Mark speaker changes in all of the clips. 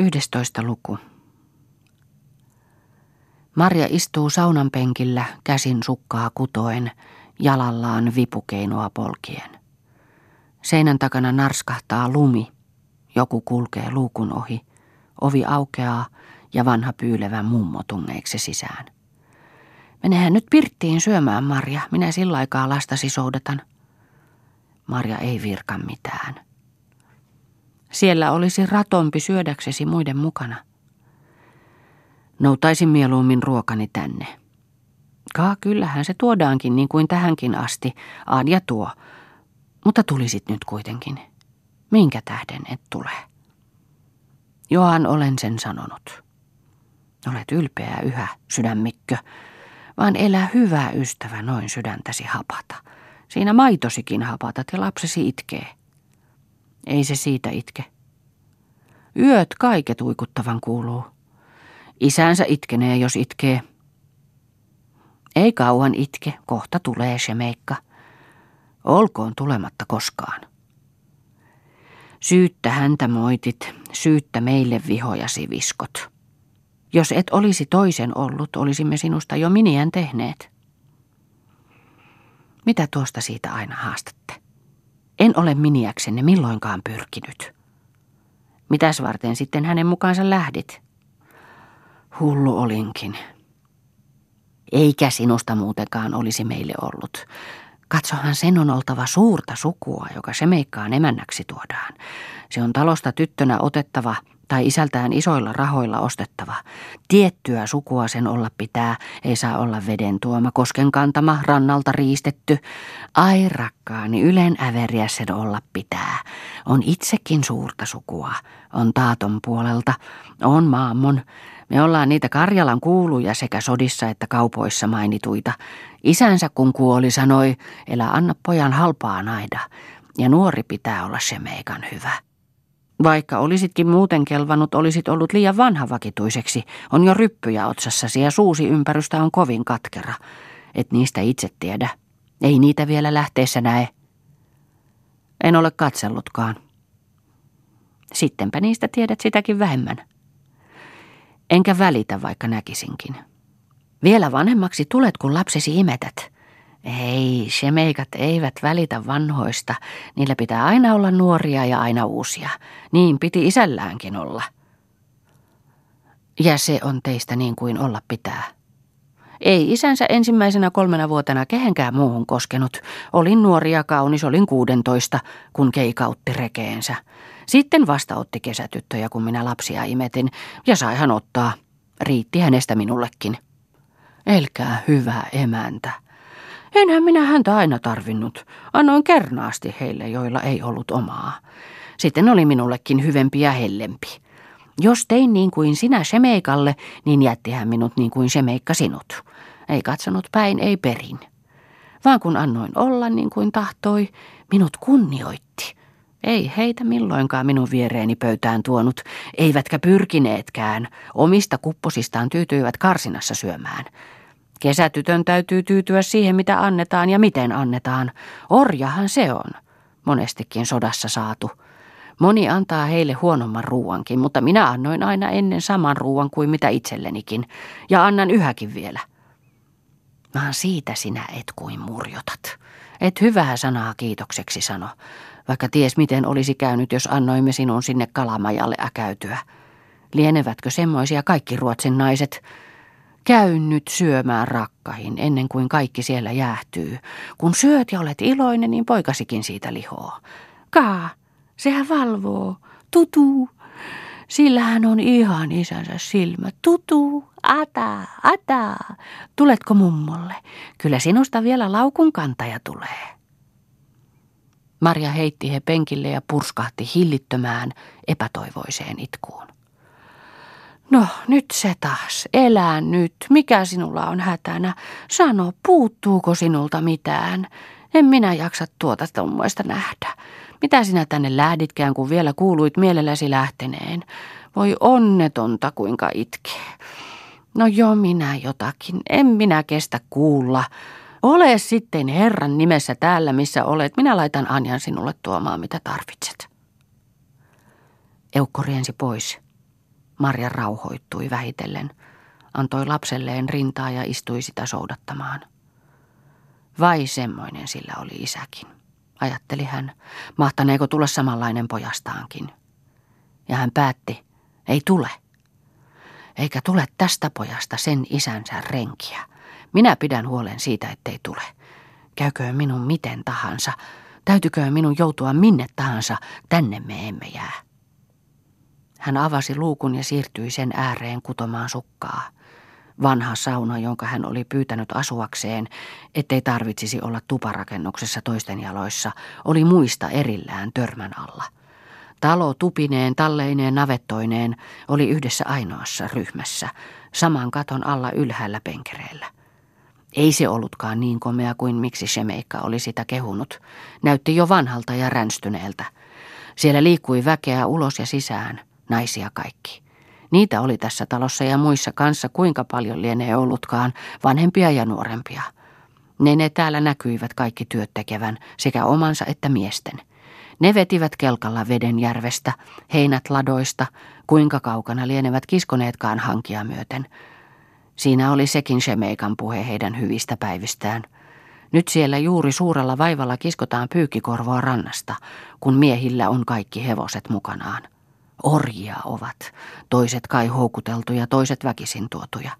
Speaker 1: 11 luku. Marja istuu saunan penkillä käsin sukkaa kutoen, jalallaan vipukeinoa polkien. Seinän takana narskahtaa lumi. Joku kulkee luukun ohi. Ovi aukeaa ja vanha pyylevä mummo tungeiksi sisään. Menehän nyt pirttiin syömään, Marja. Minä sillä aikaa lastasi soudatan. Marja ei virka mitään. Siellä olisi ratompi syödäksesi muiden mukana. Noutaisin mieluummin ruokani tänne. Kaa, kyllähän se tuodaankin niin kuin tähänkin asti, Adja tuo. Mutta tulisit nyt kuitenkin. Minkä tähden et tule? Johan olen sen sanonut. Olet ylpeä yhä, sydämikkö, vaan elä hyvä ystävä noin sydäntäsi hapata. Siinä maitosikin hapatat ja lapsesi itkee. Ei se siitä itke. Yöt kaiket uikuttavan kuuluu. Isänsä itkenee, jos itkee. Ei kauan itke, kohta tulee se meikka. Olkoon tulematta koskaan. Syyttä häntä moitit, syyttä meille vihojasi viskot. Jos et olisi toisen ollut, olisimme sinusta jo miniän tehneet. Mitä tuosta siitä aina haastatte? En ole miniäksenne milloinkaan pyrkinyt. Mitäs varten sitten hänen mukaansa lähdit? Hullu olinkin. Eikä sinusta muutenkaan olisi meille ollut. Katsohan sen on oltava suurta sukua, joka se meikkaan emännäksi tuodaan. Se on talosta tyttönä otettava tai isältään isoilla rahoilla ostettava. Tiettyä sukua sen olla pitää, ei saa olla veden tuoma, kosken kantama, rannalta riistetty. Ai rakkaani, ylen äveriä sen olla pitää. On itsekin suurta sukua, on taaton puolelta, on maammon. Me ollaan niitä Karjalan kuuluja sekä sodissa että kaupoissa mainituita. Isänsä kun kuoli sanoi, elä anna pojan halpaa naida, ja nuori pitää olla se meikan hyvä. Vaikka olisitkin muuten kelvannut, olisit ollut liian vanha vakituiseksi. On jo ryppyjä otsassasi ja suusi ympärystä on kovin katkera. Et niistä itse tiedä. Ei niitä vielä lähteessä näe. En ole katsellutkaan. Sittenpä niistä tiedät sitäkin vähemmän. Enkä välitä, vaikka näkisinkin. Vielä vanhemmaksi tulet, kun lapsesi imetät. Ei, semeikat eivät välitä vanhoista. Niillä pitää aina olla nuoria ja aina uusia. Niin piti isälläänkin olla. Ja se on teistä niin kuin olla pitää. Ei isänsä ensimmäisenä kolmena vuotena kehenkään muuhun koskenut. Olin nuori ja kaunis, olin kuudentoista, kun keikautti rekeensä. Sitten vasta otti kesätyttöjä, kun minä lapsia imetin, ja sai hän ottaa. Riitti hänestä minullekin. Elkää hyvä emäntä. Enhän minä häntä aina tarvinnut. Annoin kernaasti heille, joilla ei ollut omaa. Sitten oli minullekin hyvempi ja hellempi. Jos tein niin kuin sinä Semeikalle, niin jätti hän minut niin kuin Semeikka sinut. Ei katsonut päin, ei perin. Vaan kun annoin olla niin kuin tahtoi, minut kunnioitti. Ei heitä milloinkaan minun viereeni pöytään tuonut, eivätkä pyrkineetkään. Omista kupposistaan tyytyivät karsinassa syömään. Kesätytön täytyy tyytyä siihen, mitä annetaan ja miten annetaan. Orjahan se on, monestikin sodassa saatu. Moni antaa heille huonomman ruuankin, mutta minä annoin aina ennen saman ruuan kuin mitä itsellenikin, ja annan yhäkin vielä. Vaan siitä sinä et kuin murjotat. Et hyvää sanaa kiitokseksi sano, vaikka ties miten olisi käynyt, jos annoimme sinun sinne kalamajalle äkäytyä. Lienevätkö semmoisia kaikki Ruotsin naiset, Käy nyt syömään rakkahin ennen kuin kaikki siellä jäähtyy. Kun syöt ja olet iloinen, niin poikasikin siitä lihoo. Kaa, sehän valvoo. Tutu. Sillä hän on ihan isänsä silmä. Tutu, ata, ata. Tuletko mummolle? Kyllä sinusta vielä laukun kantaja tulee. Marja heitti he penkille ja purskahti hillittömään, epätoivoiseen itkuun. No, nyt se taas. Elää nyt. Mikä sinulla on hätänä? Sano, puuttuuko sinulta mitään? En minä jaksa tuota tommoista nähdä. Mitä sinä tänne lähditkään, kun vielä kuuluit mielelläsi lähteneen? Voi onnetonta, kuinka itkee. No jo minä jotakin. En minä kestä kuulla. Ole sitten Herran nimessä täällä, missä olet. Minä laitan Anjan sinulle tuomaan, mitä tarvitset. Eukko riensi pois. Marja rauhoittui vähitellen, antoi lapselleen rintaa ja istui sitä soudattamaan. Vai semmoinen sillä oli isäkin, ajatteli hän, mahtaneeko tulla samanlainen pojastaankin. Ja hän päätti, ei tule. Eikä tule tästä pojasta sen isänsä renkiä. Minä pidän huolen siitä, ettei tule. Käyköön minun miten tahansa, täytyköön minun joutua minne tahansa, tänne me emme jää. Hän avasi luukun ja siirtyi sen ääreen kutomaan sukkaa. Vanha sauna, jonka hän oli pyytänyt asuakseen, ettei tarvitsisi olla tuparakennuksessa toisten jaloissa, oli muista erillään törmän alla. Talo tupineen, talleineen, navettoineen oli yhdessä ainoassa ryhmässä, saman katon alla ylhäällä penkereillä. Ei se ollutkaan niin komea kuin miksi Shemeikka oli sitä kehunut. Näytti jo vanhalta ja ränstyneeltä. Siellä liikkui väkeä ulos ja sisään, naisia kaikki. Niitä oli tässä talossa ja muissa kanssa kuinka paljon lienee ollutkaan, vanhempia ja nuorempia. Ne ne täällä näkyivät kaikki työt tekevän, sekä omansa että miesten. Ne vetivät kelkalla veden järvestä, heinät ladoista, kuinka kaukana lienevät kiskoneetkaan hankia myöten. Siinä oli sekin Shemeikan puhe heidän hyvistä päivistään. Nyt siellä juuri suurella vaivalla kiskotaan pyykkikorvoa rannasta, kun miehillä on kaikki hevoset mukanaan. Orjia ovat, toiset kai houkuteltuja, toiset väkisin tuotuja.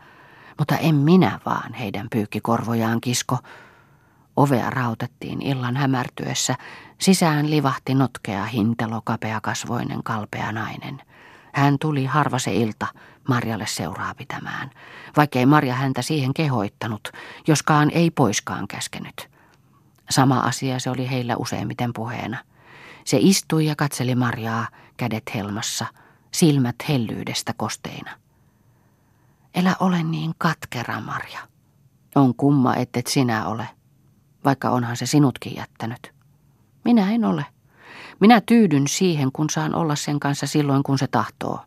Speaker 1: Mutta en minä vaan heidän pyykkikorvojaan kisko. Ovea rautettiin illan hämärtyessä. Sisään livahti notkea hintelo kapeakasvoinen kalpea nainen. Hän tuli harva se ilta Marjalle seuraa pitämään, vaikkei Marja häntä siihen kehoittanut, joskaan ei poiskaan käskenyt. Sama asia se oli heillä useimmiten puheena. Se istui ja katseli Marjaa, kädet helmassa, silmät hellyydestä kosteina. Elä ole niin katkera, Marja. On kumma, ettet sinä ole, vaikka onhan se sinutkin jättänyt. Minä en ole. Minä tyydyn siihen, kun saan olla sen kanssa silloin, kun se tahtoo.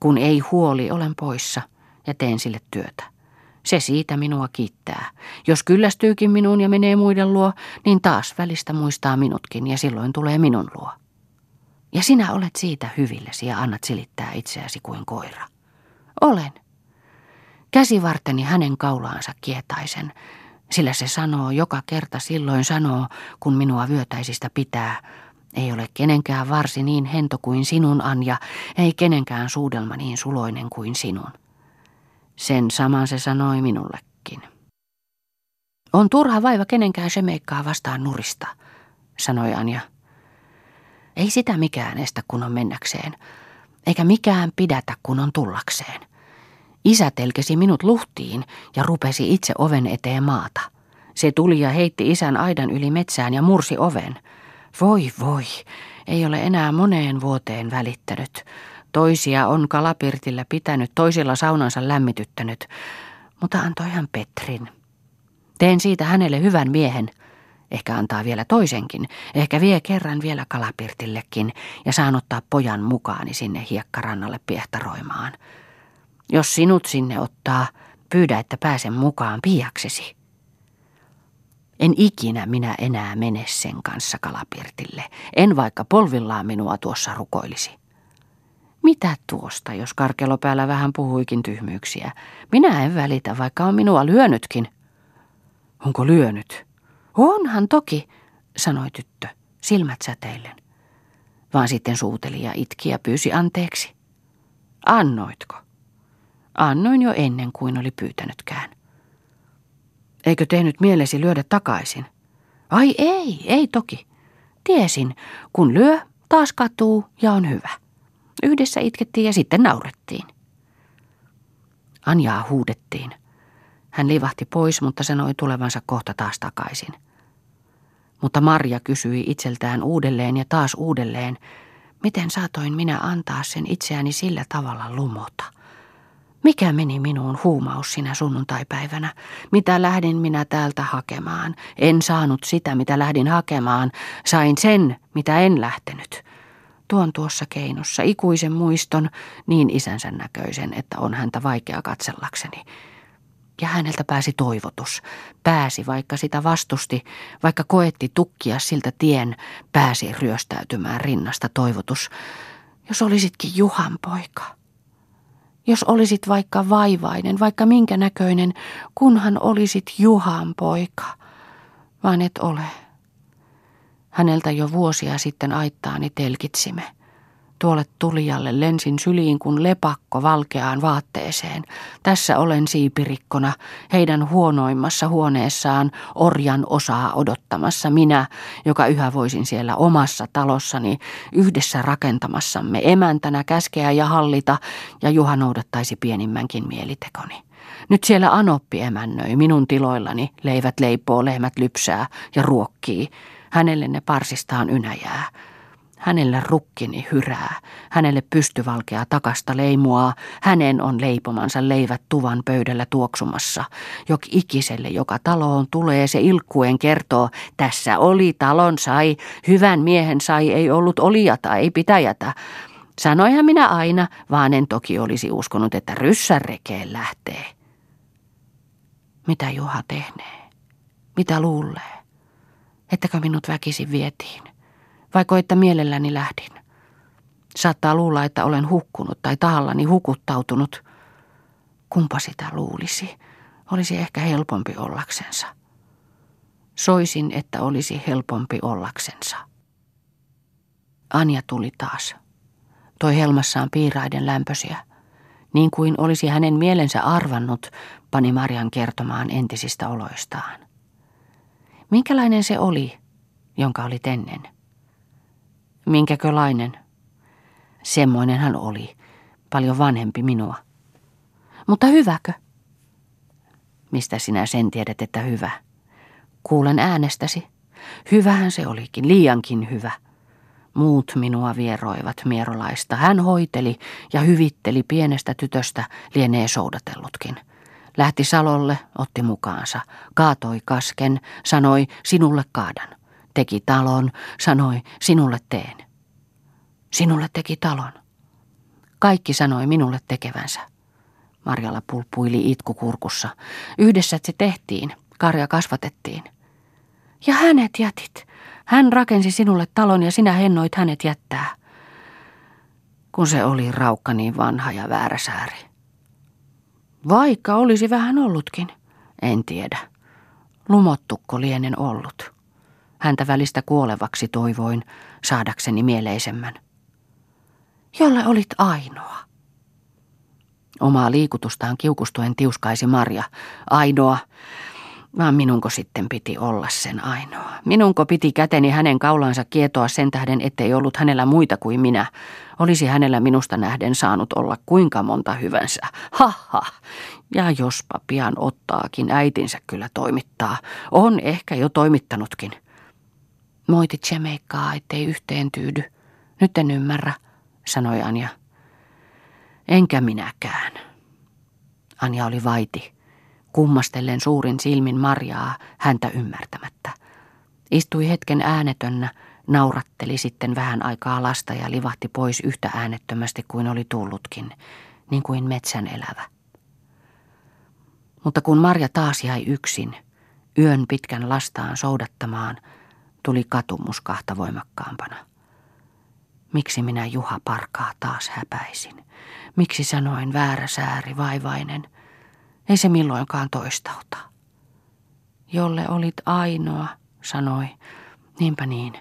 Speaker 1: Kun ei huoli, olen poissa ja teen sille työtä. Se siitä minua kiittää. Jos kyllästyykin minuun ja menee muiden luo, niin taas välistä muistaa minutkin ja silloin tulee minun luo. Ja sinä olet siitä hyvillesi ja annat silittää itseäsi kuin koira. Olen. Käsivarteni hänen kaulaansa kietaisen, sillä se sanoo joka kerta silloin sanoo, kun minua vyötäisistä pitää. Ei ole kenenkään varsi niin hento kuin sinun, Anja, ei kenenkään suudelma niin suloinen kuin sinun. Sen saman se sanoi minullekin. On turha vaiva kenenkään semeikkaa vastaan nurista, sanoi Anja. Ei sitä mikään estä, kun on mennäkseen, eikä mikään pidätä, kun on tullakseen. Isä telkesi minut luhtiin ja rupesi itse oven eteen maata. Se tuli ja heitti isän aidan yli metsään ja mursi oven. Voi voi, ei ole enää moneen vuoteen välittänyt. Toisia on kalapirtillä pitänyt, toisilla saunansa lämmityttänyt, mutta antoi hän Petrin. Teen siitä hänelle hyvän miehen. Ehkä antaa vielä toisenkin, ehkä vie kerran vielä kalapirtillekin ja saan ottaa pojan mukaani sinne hiekkarannalle piehtaroimaan. Jos sinut sinne ottaa, pyydä, että pääsen mukaan piaksesi. En ikinä minä enää mene sen kanssa kalapirtille, en vaikka polvillaan minua tuossa rukoilisi. Mitä tuosta, jos karkelo päällä vähän puhuikin tyhmyyksiä? Minä en välitä, vaikka on minua lyönytkin. Onko lyönyt? Onhan toki, sanoi tyttö, silmät säteillen. Vaan sitten suuteli ja itki ja pyysi anteeksi. Annoitko? Annoin jo ennen kuin oli pyytänytkään. Eikö tehnyt mielesi lyödä takaisin? Ai ei, ei toki. Tiesin, kun lyö, taas katuu ja on hyvä. Yhdessä itkettiin ja sitten naurettiin. Anjaa huudettiin. Hän livahti pois, mutta sanoi tulevansa kohta taas takaisin. Mutta Marja kysyi itseltään uudelleen ja taas uudelleen, miten saatoin minä antaa sen itseäni sillä tavalla lumota. Mikä meni minuun huumaus sinä sunnuntaipäivänä? Mitä lähdin minä täältä hakemaan? En saanut sitä, mitä lähdin hakemaan. Sain sen, mitä en lähtenyt. Tuon tuossa keinossa ikuisen muiston, niin isänsä näköisen, että on häntä vaikea katsellakseni. Ja häneltä pääsi toivotus. Pääsi, vaikka sitä vastusti, vaikka koetti tukkia siltä tien, pääsi ryöstäytymään rinnasta toivotus. Jos olisitkin Juhan poika. Jos olisit vaikka vaivainen, vaikka minkä näköinen, kunhan olisit Juhan poika. Vaan et ole. Häneltä jo vuosia sitten aittaani telkitsimme. Tuolle tulijalle lensin syliin kuin lepakko valkeaan vaatteeseen. Tässä olen siipirikkona, heidän huonoimmassa huoneessaan orjan osaa odottamassa minä, joka yhä voisin siellä omassa talossani yhdessä rakentamassamme emäntänä käskeä ja hallita, ja Juha noudattaisi pienimmänkin mielitekoni. Nyt siellä Anoppi emännöi minun tiloillani, leivät leipoo, lehmät lypsää ja ruokkii. Hänelle ne parsistaan ynäjää. Hänelle rukkini hyrää, hänelle pystyvalkea takasta leimuaa, hänen on leipomansa leivät tuvan pöydällä tuoksumassa. Jok ikiselle, joka taloon tulee, se ilkkuen kertoo, tässä oli talon sai, hyvän miehen sai, ei ollut olijata, ei pitäjätä. Sanoihan minä aina, vaan en toki olisi uskonut, että ryssärrekeen lähtee. Mitä Juha tehnee? Mitä luulee? Ettäkö minut väkisin vietiin? Vaiko että mielelläni lähdin? Saattaa luulla, että olen hukkunut tai tahallani hukuttautunut. Kumpa sitä luulisi? Olisi ehkä helpompi ollaksensa. Soisin, että olisi helpompi ollaksensa. Anja tuli taas. Toi helmassaan piiraiden lämpösiä. Niin kuin olisi hänen mielensä arvannut, pani Marian kertomaan entisistä oloistaan. Minkälainen se oli, jonka oli ennen? Minkäkölainen? Semmoinen hän oli, paljon vanhempi minua. Mutta hyväkö? Mistä sinä sen tiedät, että hyvä? Kuulen äänestäsi. Hyvähän se olikin, liiankin hyvä. Muut minua vieroivat mierolaista. Hän hoiteli ja hyvitteli pienestä tytöstä, lienee soudatellutkin. Lähti salolle, otti mukaansa, kaatoi kasken, sanoi, sinulle kaadan. Teki talon, sanoi, sinulle teen. Sinulle teki talon. Kaikki sanoi minulle tekevänsä. Marjalla pulppuili itku kurkussa. Yhdessä se tehtiin, karja kasvatettiin. Ja hänet jätit. Hän rakensi sinulle talon ja sinä hennoit hänet jättää. Kun se oli raukka niin vanha ja vääräsääri. Vaikka olisi vähän ollutkin, en tiedä. Lumottukko lienen ollut. Häntä välistä kuolevaksi toivoin, saadakseni mieleisemmän. Jolle olit ainoa. Omaa liikutustaan kiukustuen tiuskaisi Marja. Ainoa. Vaan minunko sitten piti olla sen ainoa? Minunko piti käteni hänen kaulansa kietoa sen tähden, ettei ollut hänellä muita kuin minä? Olisi hänellä minusta nähden saanut olla kuinka monta hyvänsä. Haha! Ja jospa pian ottaakin, äitinsä kyllä toimittaa. On ehkä jo toimittanutkin. Moitit Jemeikkaa, ettei yhteen tyydy. Nyt en ymmärrä, sanoi Anja. Enkä minäkään. Anja oli vaiti, kummastellen suurin silmin Marjaa häntä ymmärtämättä. Istui hetken äänetönnä, nauratteli sitten vähän aikaa lasta ja livahti pois yhtä äänettömästi kuin oli tullutkin, niin kuin metsän elävä. Mutta kun Marja taas jäi yksin, yön pitkän lastaan soudattamaan – tuli katumus kahta voimakkaampana. Miksi minä Juha Parkaa taas häpäisin? Miksi sanoin väärä sääri vaivainen? Ei se milloinkaan toistauta. Jolle olit ainoa, sanoi. Niinpä niin.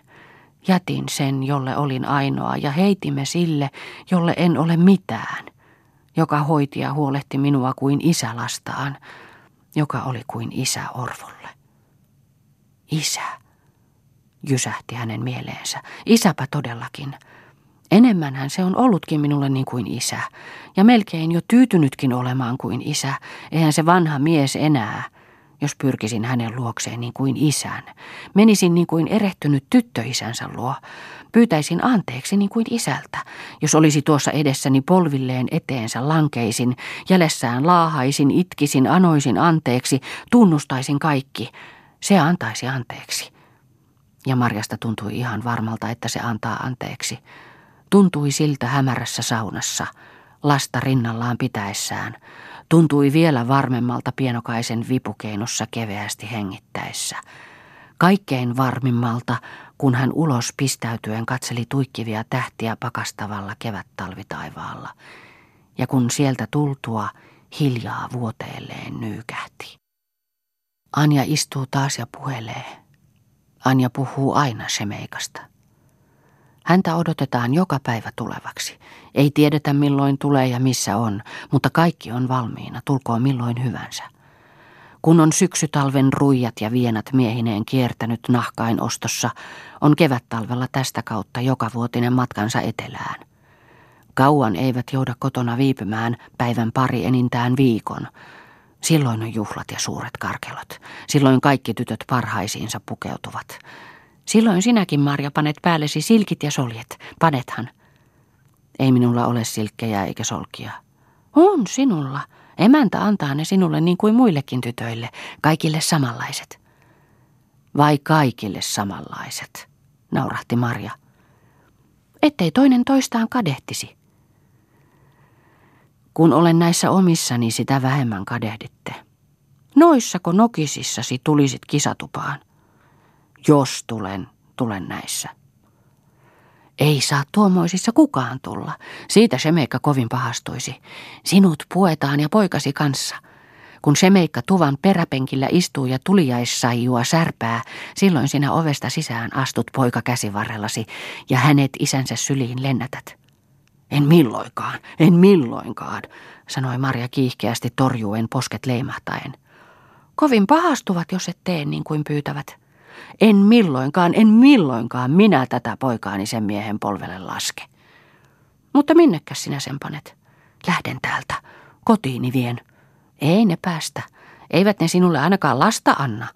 Speaker 1: Jätin sen, jolle olin ainoa, ja heitimme sille, jolle en ole mitään, joka hoiti ja huolehti minua kuin isä lastaan, joka oli kuin isä Orvolle. Isä jysähti hänen mieleensä. Isäpä todellakin. Enemmänhän se on ollutkin minulle niin kuin isä, ja melkein jo tyytynytkin olemaan kuin isä, eihän se vanha mies enää, jos pyrkisin hänen luokseen niin kuin isän. Menisin niin kuin erehtynyt tyttöisänsä luo, pyytäisin anteeksi niin kuin isältä. Jos olisi tuossa edessäni polvilleen eteensä lankeisin, jäljessään laahaisin, itkisin, anoisin anteeksi, tunnustaisin kaikki. Se antaisi anteeksi. Ja Marjasta tuntui ihan varmalta, että se antaa anteeksi. Tuntui siltä hämärässä saunassa, lasta rinnallaan pitäessään. Tuntui vielä varmemmalta pienokaisen vipukeinossa keveästi hengittäessä. Kaikkein varmimmalta, kun hän ulos pistäytyen katseli tuikkivia tähtiä pakastavalla kevättalvitaivaalla. ja kun sieltä tultua hiljaa vuoteelleen nyykähti. Anja istuu taas ja puhelee. Anja puhuu aina Shemeikasta. Häntä odotetaan joka päivä tulevaksi. Ei tiedetä milloin tulee ja missä on, mutta kaikki on valmiina, tulkoon milloin hyvänsä. Kun on syksytalven ruijat ja vienat miehineen kiertänyt nahkain ostossa, on kevättalvella tästä kautta joka vuotinen matkansa etelään. Kauan eivät jouda kotona viipymään päivän pari enintään viikon. Silloin on juhlat ja suuret karkelot. Silloin kaikki tytöt parhaisiinsa pukeutuvat. Silloin sinäkin, Marja, panet päällesi silkit ja soljet. Panethan. Ei minulla ole silkkejä eikä solkia. On sinulla. Emäntä antaa ne sinulle niin kuin muillekin tytöille, kaikille samanlaiset. Vai kaikille samanlaiset, naurahti Marja. Ettei toinen toistaan kadehtisi. Kun olen näissä omissani, sitä vähemmän kadehditte. Noissako nokisissasi tulisit kisatupaan? Jos tulen, tulen näissä. Ei saa tuommoisissa kukaan tulla. Siitä Shemeikka kovin pahastuisi. Sinut puetaan ja poikasi kanssa. Kun Shemeikka tuvan peräpenkillä istuu ja tuliaissaijua särpää, silloin sinä ovesta sisään astut poika käsivarrellasi ja hänet isänsä syliin lennätät. En milloinkaan, en milloinkaan, sanoi Marja kiihkeästi torjuen posket leimahtaen. Kovin pahastuvat, jos et tee niin kuin pyytävät. En milloinkaan, en milloinkaan minä tätä poikaani sen miehen polvelle laske. Mutta minnekäs sinä sen panet? Lähden täältä. Kotiini vien. Ei ne päästä. Eivät ne sinulle ainakaan lasta anna.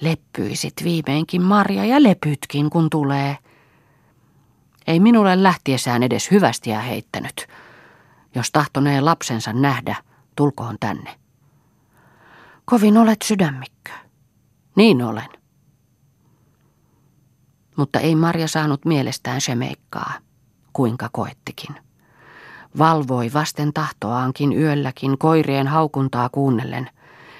Speaker 1: Leppyisit viimeinkin Marja ja lepytkin, kun tulee. Ei minulle lähtiessään edes hyvästiä heittänyt. Jos tahtonee lapsensa nähdä, tulkoon tänne. Kovin olet sydämikkö. Niin olen mutta ei Marja saanut mielestään semeikkaa, kuinka koettikin. Valvoi vasten tahtoaankin yölläkin koirien haukuntaa kuunnellen.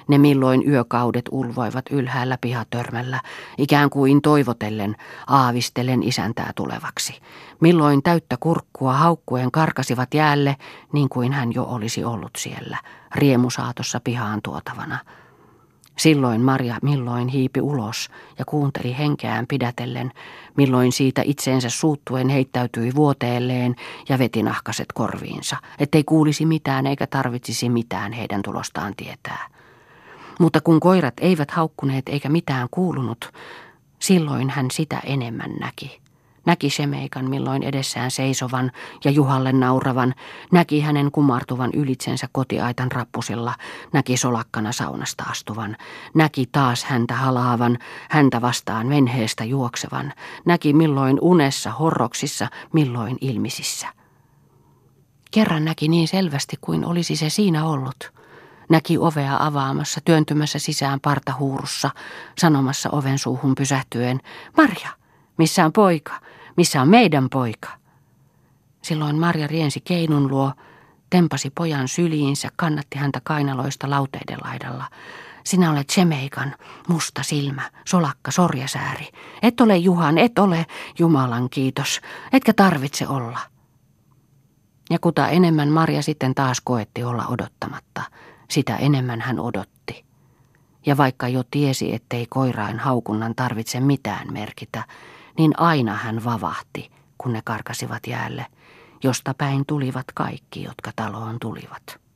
Speaker 1: Ne milloin yökaudet ulvoivat ylhäällä pihatörmällä, ikään kuin toivotellen, aavistellen isäntää tulevaksi. Milloin täyttä kurkkua haukkuen karkasivat jäälle, niin kuin hän jo olisi ollut siellä, riemusaatossa pihaan tuotavana – Silloin Maria milloin hiipi ulos ja kuunteli henkeään pidätellen, milloin siitä itseensä suuttuen heittäytyi vuoteelleen ja veti nahkaset korviinsa, ettei kuulisi mitään eikä tarvitsisi mitään heidän tulostaan tietää. Mutta kun koirat eivät haukkuneet eikä mitään kuulunut, silloin hän sitä enemmän näki. Näki Semeikan milloin edessään seisovan ja Juhalle nauravan, näki hänen kumartuvan ylitsensä kotiaitan rappusilla, näki solakkana saunasta astuvan, näki taas häntä halaavan, häntä vastaan venheestä juoksevan, näki milloin unessa, horroksissa, milloin ilmisissä. Kerran näki niin selvästi kuin olisi se siinä ollut. Näki ovea avaamassa, työntymässä sisään partahuurussa, sanomassa oven suuhun pysähtyen, Marja, missä on poika? Missä on meidän poika? Silloin Marja riensi keinun luo, tempasi pojan syliinsä, kannatti häntä kainaloista lauteiden laidalla. Sinä olet Semeikan, musta silmä, solakka, sorjasääri. Et ole Juhan, et ole, Jumalan kiitos, etkä tarvitse olla. Ja kuta enemmän Marja sitten taas koetti olla odottamatta, sitä enemmän hän odotti. Ja vaikka jo tiesi, ettei koirain haukunnan tarvitse mitään merkitä, niin aina hän vavahti, kun ne karkasivat jäälle, josta päin tulivat kaikki, jotka taloon tulivat.